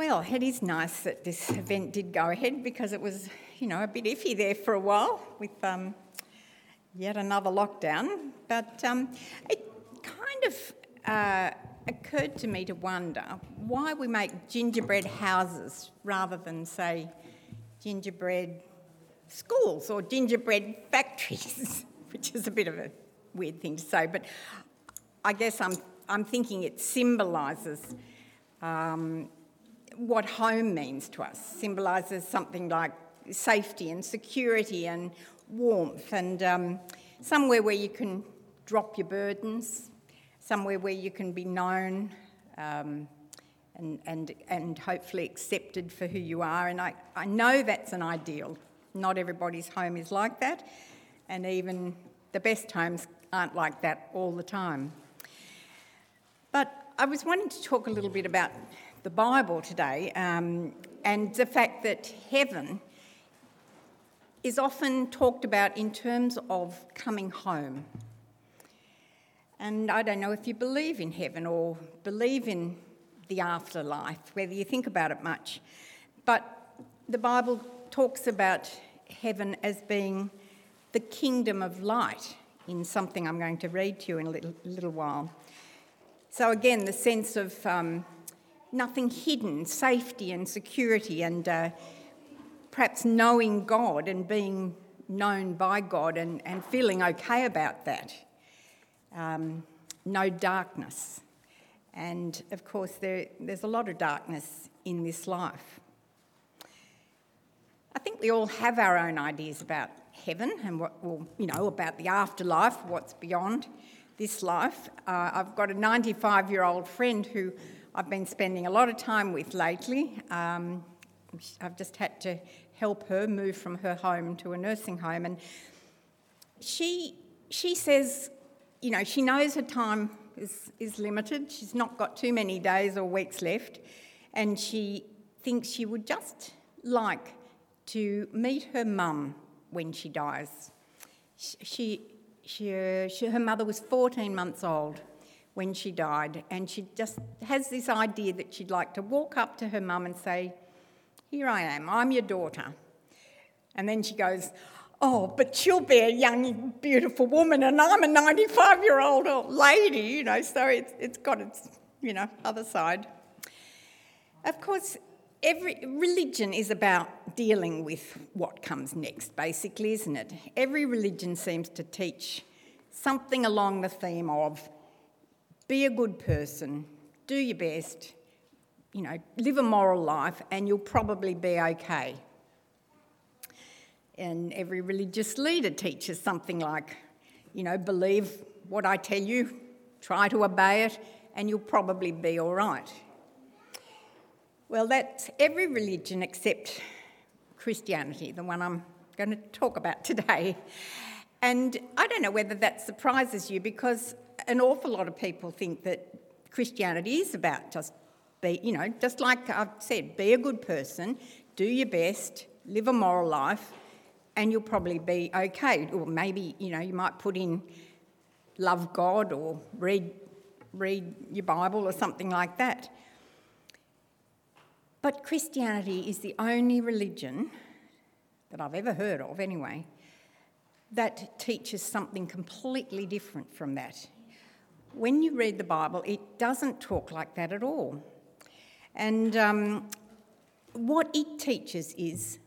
Well, it is nice that this event did go ahead because it was, you know, a bit iffy there for a while with um, yet another lockdown. But um, it kind of uh, occurred to me to wonder why we make gingerbread houses rather than, say, gingerbread schools or gingerbread factories, which is a bit of a weird thing to say. But I guess I'm, I'm thinking it symbolises. Um, what home means to us, symbolises something like safety and security and warmth and um, somewhere where you can drop your burdens, somewhere where you can be known um, and, and, and hopefully accepted for who you are. And I, I know that's an ideal. Not everybody's home is like that, and even the best homes aren't like that all the time. But I was wanting to talk a little bit about the Bible today um, and the fact that heaven is often talked about in terms of coming home. And I don't know if you believe in heaven or believe in the afterlife, whether you think about it much. But the Bible talks about heaven as being the kingdom of light in something I'm going to read to you in a little, little while. So, again, the sense of um, nothing hidden, safety and security, and uh, perhaps knowing God and being known by God and, and feeling okay about that. Um, no darkness. And of course, there, there's a lot of darkness in this life. I think we all have our own ideas about heaven and what, well, you know, about the afterlife, what's beyond this life. Uh, I've got a 95 year old friend who I've been spending a lot of time with lately. Um, I've just had to help her move from her home to a nursing home, and she she says, you know, she knows her time is is limited. She's not got too many days or weeks left, and she thinks she would just like to meet her mum when she dies. She, she, uh, she, her mother was 14 months old when she died, and she just has this idea that she'd like to walk up to her mum and say, Here I am, I'm your daughter. And then she goes, Oh, but she'll be a young, beautiful woman, and I'm a 95 year old lady, you know, so it's, it's got its, you know, other side. Of course, every religion is about dealing with what comes next, basically, isn't it? Every religion seems to teach something along the theme of be a good person, do your best, you know, live a moral life, and you'll probably be okay. And every religious leader teaches something like, you know, believe what I tell you, try to obey it, and you'll probably be all right. Well, that's every religion except Christianity, the one I'm going to talk about today. And I don't know whether that surprises you because an awful lot of people think that Christianity is about just be, you know, just like I've said, be a good person, do your best, live a moral life, and you'll probably be okay. Or maybe, you know, you might put in love God or read, read your Bible or something like that. But Christianity is the only religion that I've ever heard of, anyway, that teaches something completely different from that when you read the Bible, it doesn't talk like that at all. And um, what it teaches is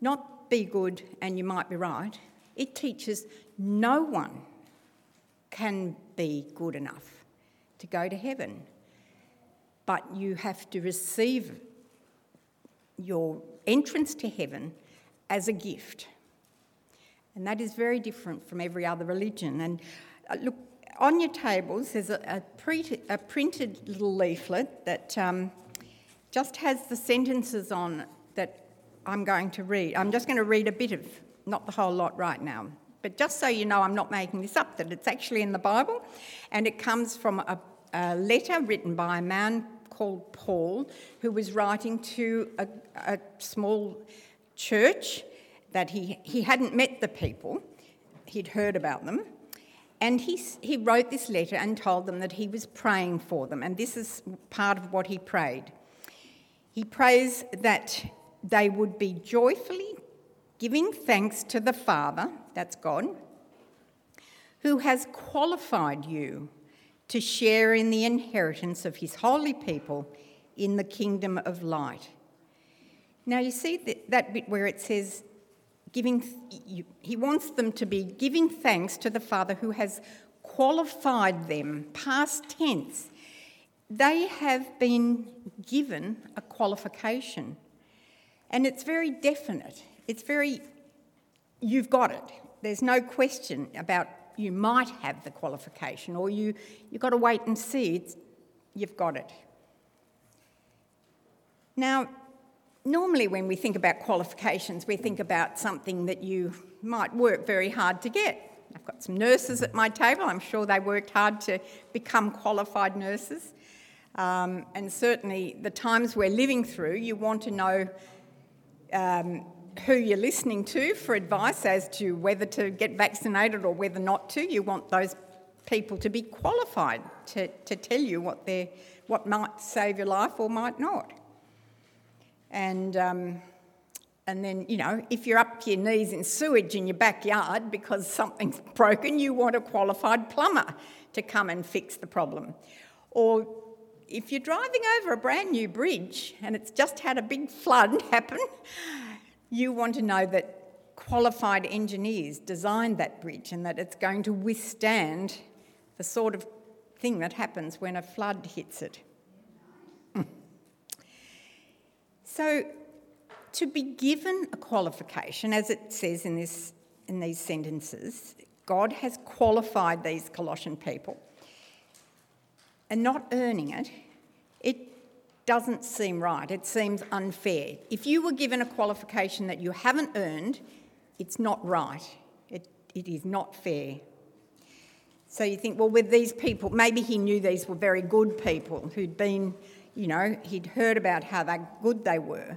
not be good and you might be right, it teaches no one can be good enough to go to heaven. But you have to receive your entrance to heaven as a gift. And that is very different from every other religion. And uh, look, on your tables, there's a, a, pre- a printed little leaflet that um, just has the sentences on that I'm going to read. I'm just going to read a bit of, not the whole lot right now. But just so you know, I'm not making this up, that it's actually in the Bible, and it comes from a, a letter written by a man called Paul, who was writing to a, a small church that he, he hadn't met the people, he'd heard about them, and he, he wrote this letter and told them that he was praying for them, and this is part of what he prayed. He prays that they would be joyfully giving thanks to the Father, that's God, who has qualified you to share in the inheritance of his holy people in the kingdom of light. Now, you see that, that bit where it says, giving, he wants them to be giving thanks to the Father who has qualified them, past tense. They have been given a qualification. And it's very definite. It's very, you've got it. There's no question about you might have the qualification or you, you've got to wait and see. It's, you've got it. Now, normally when we think about qualifications, we think about something that you might work very hard to get. I've got some nurses at my table. I'm sure they worked hard to become qualified nurses. Um, and certainly, the times we're living through, you want to know um, who you're listening to for advice as to whether to get vaccinated or whether not to. You want those people to be qualified to, to tell you what, what might save your life or might not. And, um, and then, you know, if you're up your knees in sewage in your backyard because something's broken, you want a qualified plumber to come and fix the problem. Or if you're driving over a brand new bridge and it's just had a big flood happen, you want to know that qualified engineers designed that bridge and that it's going to withstand the sort of thing that happens when a flood hits it. So, to be given a qualification, as it says in, this, in these sentences, God has qualified these Colossian people and not earning it, it doesn't seem right. It seems unfair. If you were given a qualification that you haven't earned, it's not right. It, it is not fair. So you think, well, with these people, maybe he knew these were very good people who'd been, you know, he'd heard about how good they were.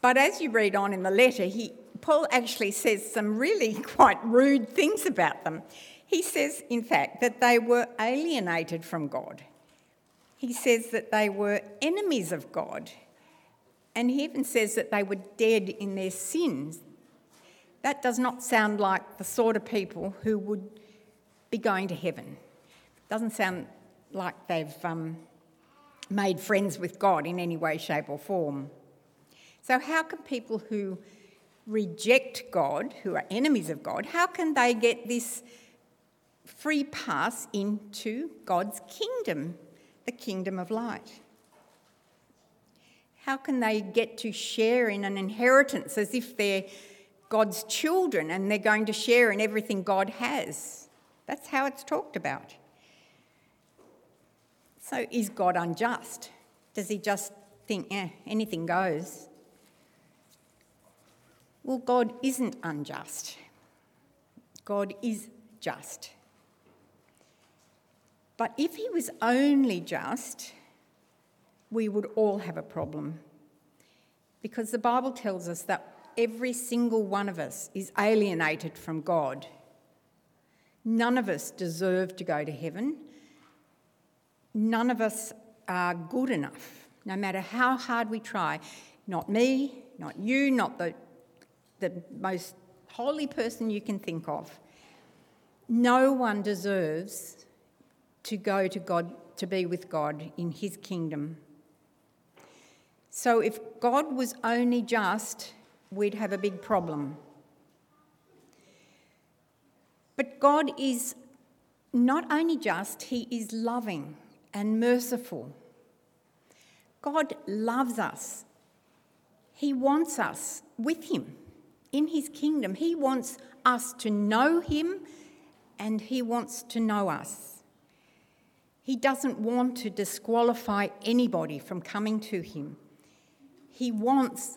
But as you read on in the letter, he, Paul actually says some really quite rude things about them. He says, in fact, that they were alienated from God. He says that they were enemies of God. And he even says that they were dead in their sins. That does not sound like the sort of people who would be going to heaven. Doesn't sound like they've um, made friends with God in any way, shape, or form. So, how can people who reject God, who are enemies of God, how can they get this free pass into God's kingdom, the kingdom of light. How can they get to share in an inheritance as if they're God's children and they're going to share in everything God has? That's how it's talked about. So, is God unjust? Does he just think, eh, anything goes? Well, God isn't unjust. God is just. But if he was only just, we would all have a problem. Because the Bible tells us that every single one of us is alienated from God. None of us deserve to go to heaven. None of us are good enough, no matter how hard we try. Not me, not you, not the, the most holy person you can think of. No one deserves to go to God, to be with God in His kingdom. So if God was only just, we'd have a big problem. But God is not only just, He is loving and merciful. God loves us. He wants us with Him in His kingdom. He wants us to know Him and He wants to know us. He doesn't want to disqualify anybody from coming to him. He wants,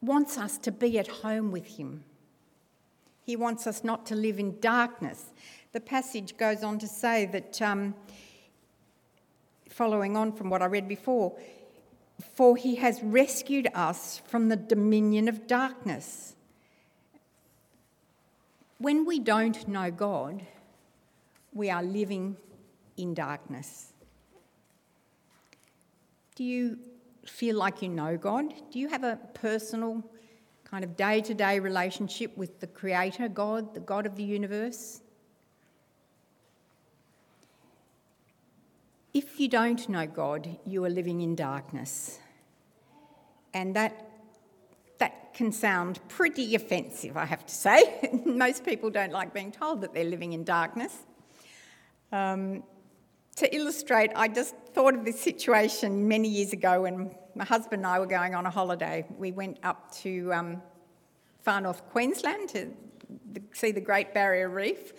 wants us to be at home with him. He wants us not to live in darkness. The passage goes on to say that, um, following on from what I read before, for he has rescued us from the dominion of darkness. When we don't know God, we are living in darkness. Do you feel like you know God? Do you have a personal, kind of day to day relationship with the Creator God, the God of the universe? If you don't know God, you are living in darkness. And that, that can sound pretty offensive, I have to say. Most people don't like being told that they're living in darkness. Um, to illustrate, I just thought of this situation many years ago when my husband and I were going on a holiday. We went up to um, far north Queensland to see the Great Barrier Reef,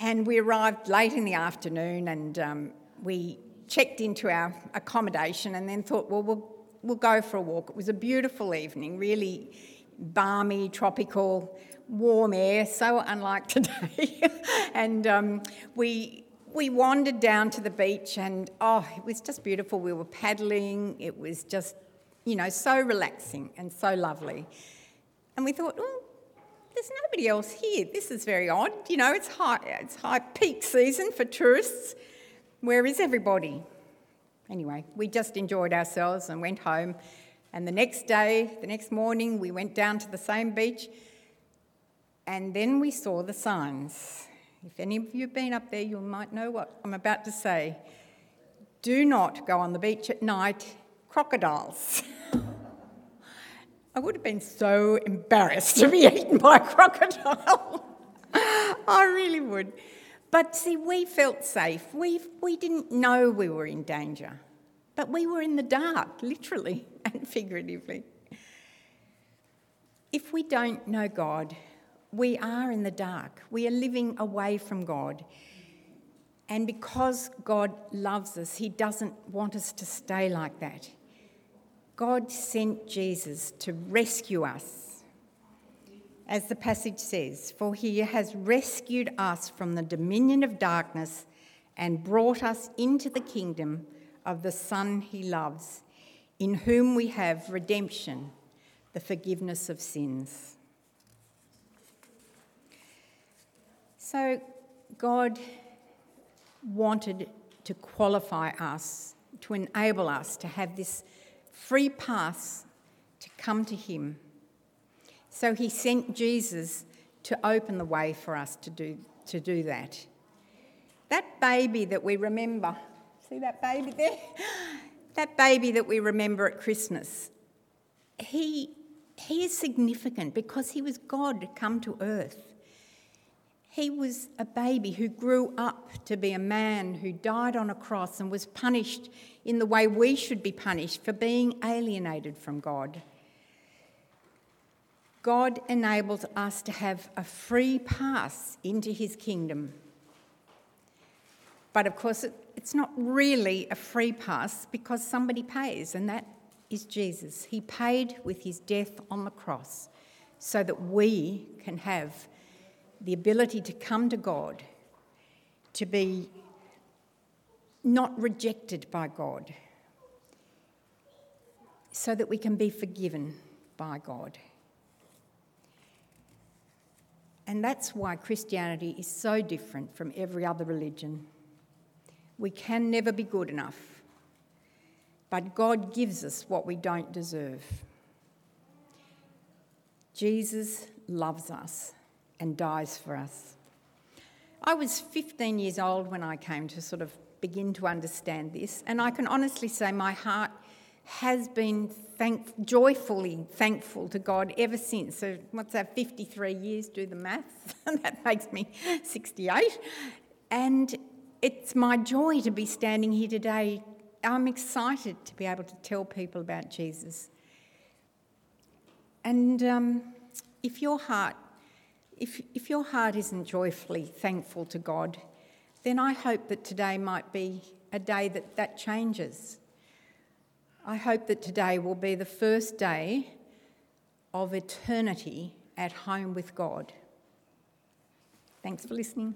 and we arrived late in the afternoon and um, we checked into our accommodation and then thought, well, we'll we'll go for a walk. It was a beautiful evening, really balmy, tropical, warm air, so unlike today. and um, we we wandered down to the beach and oh, it was just beautiful. We were paddling. It was just, you know, so relaxing and so lovely. And we thought, oh, there's nobody else here. This is very odd. You know, it's high, it's high peak season for tourists. Where is everybody? Anyway, we just enjoyed ourselves and went home. And the next day, the next morning, we went down to the same beach. And then we saw the signs. If any of you have been up there, you might know what I'm about to say. Do not go on the beach at night, crocodiles. I would have been so embarrassed to be eaten by a crocodile. I really would. But see, we felt safe. We, we didn't know we were in danger, but we were in the dark, literally and figuratively. If we don't know God, we are in the dark. We are living away from God. And because God loves us, He doesn't want us to stay like that. God sent Jesus to rescue us. As the passage says, for He has rescued us from the dominion of darkness and brought us into the kingdom of the Son He loves, in whom we have redemption, the forgiveness of sins. So, God wanted to qualify us, to enable us to have this free pass to come to Him. So, He sent Jesus to open the way for us to do, to do that. That baby that we remember, see that baby there? That baby that we remember at Christmas, he, he is significant because he was God come to earth. He was a baby who grew up to be a man who died on a cross and was punished in the way we should be punished for being alienated from God. God enables us to have a free pass into his kingdom. But of course, it's not really a free pass because somebody pays, and that is Jesus. He paid with his death on the cross so that we can have the ability to come to God, to be not rejected by God, so that we can be forgiven by God. And that's why Christianity is so different from every other religion. We can never be good enough, but God gives us what we don't deserve. Jesus loves us and dies for us. I was 15 years old when I came to sort of begin to understand this, and I can honestly say my heart has been thank- joyfully thankful to God ever since. So, what's that, 53 years? Do the math. that makes me 68. And it's my joy to be standing here today. I'm excited to be able to tell people about Jesus. And um, if your heart if, if your heart isn't joyfully thankful to God, then I hope that today might be a day that that changes. I hope that today will be the first day of eternity at home with God. Thanks for listening.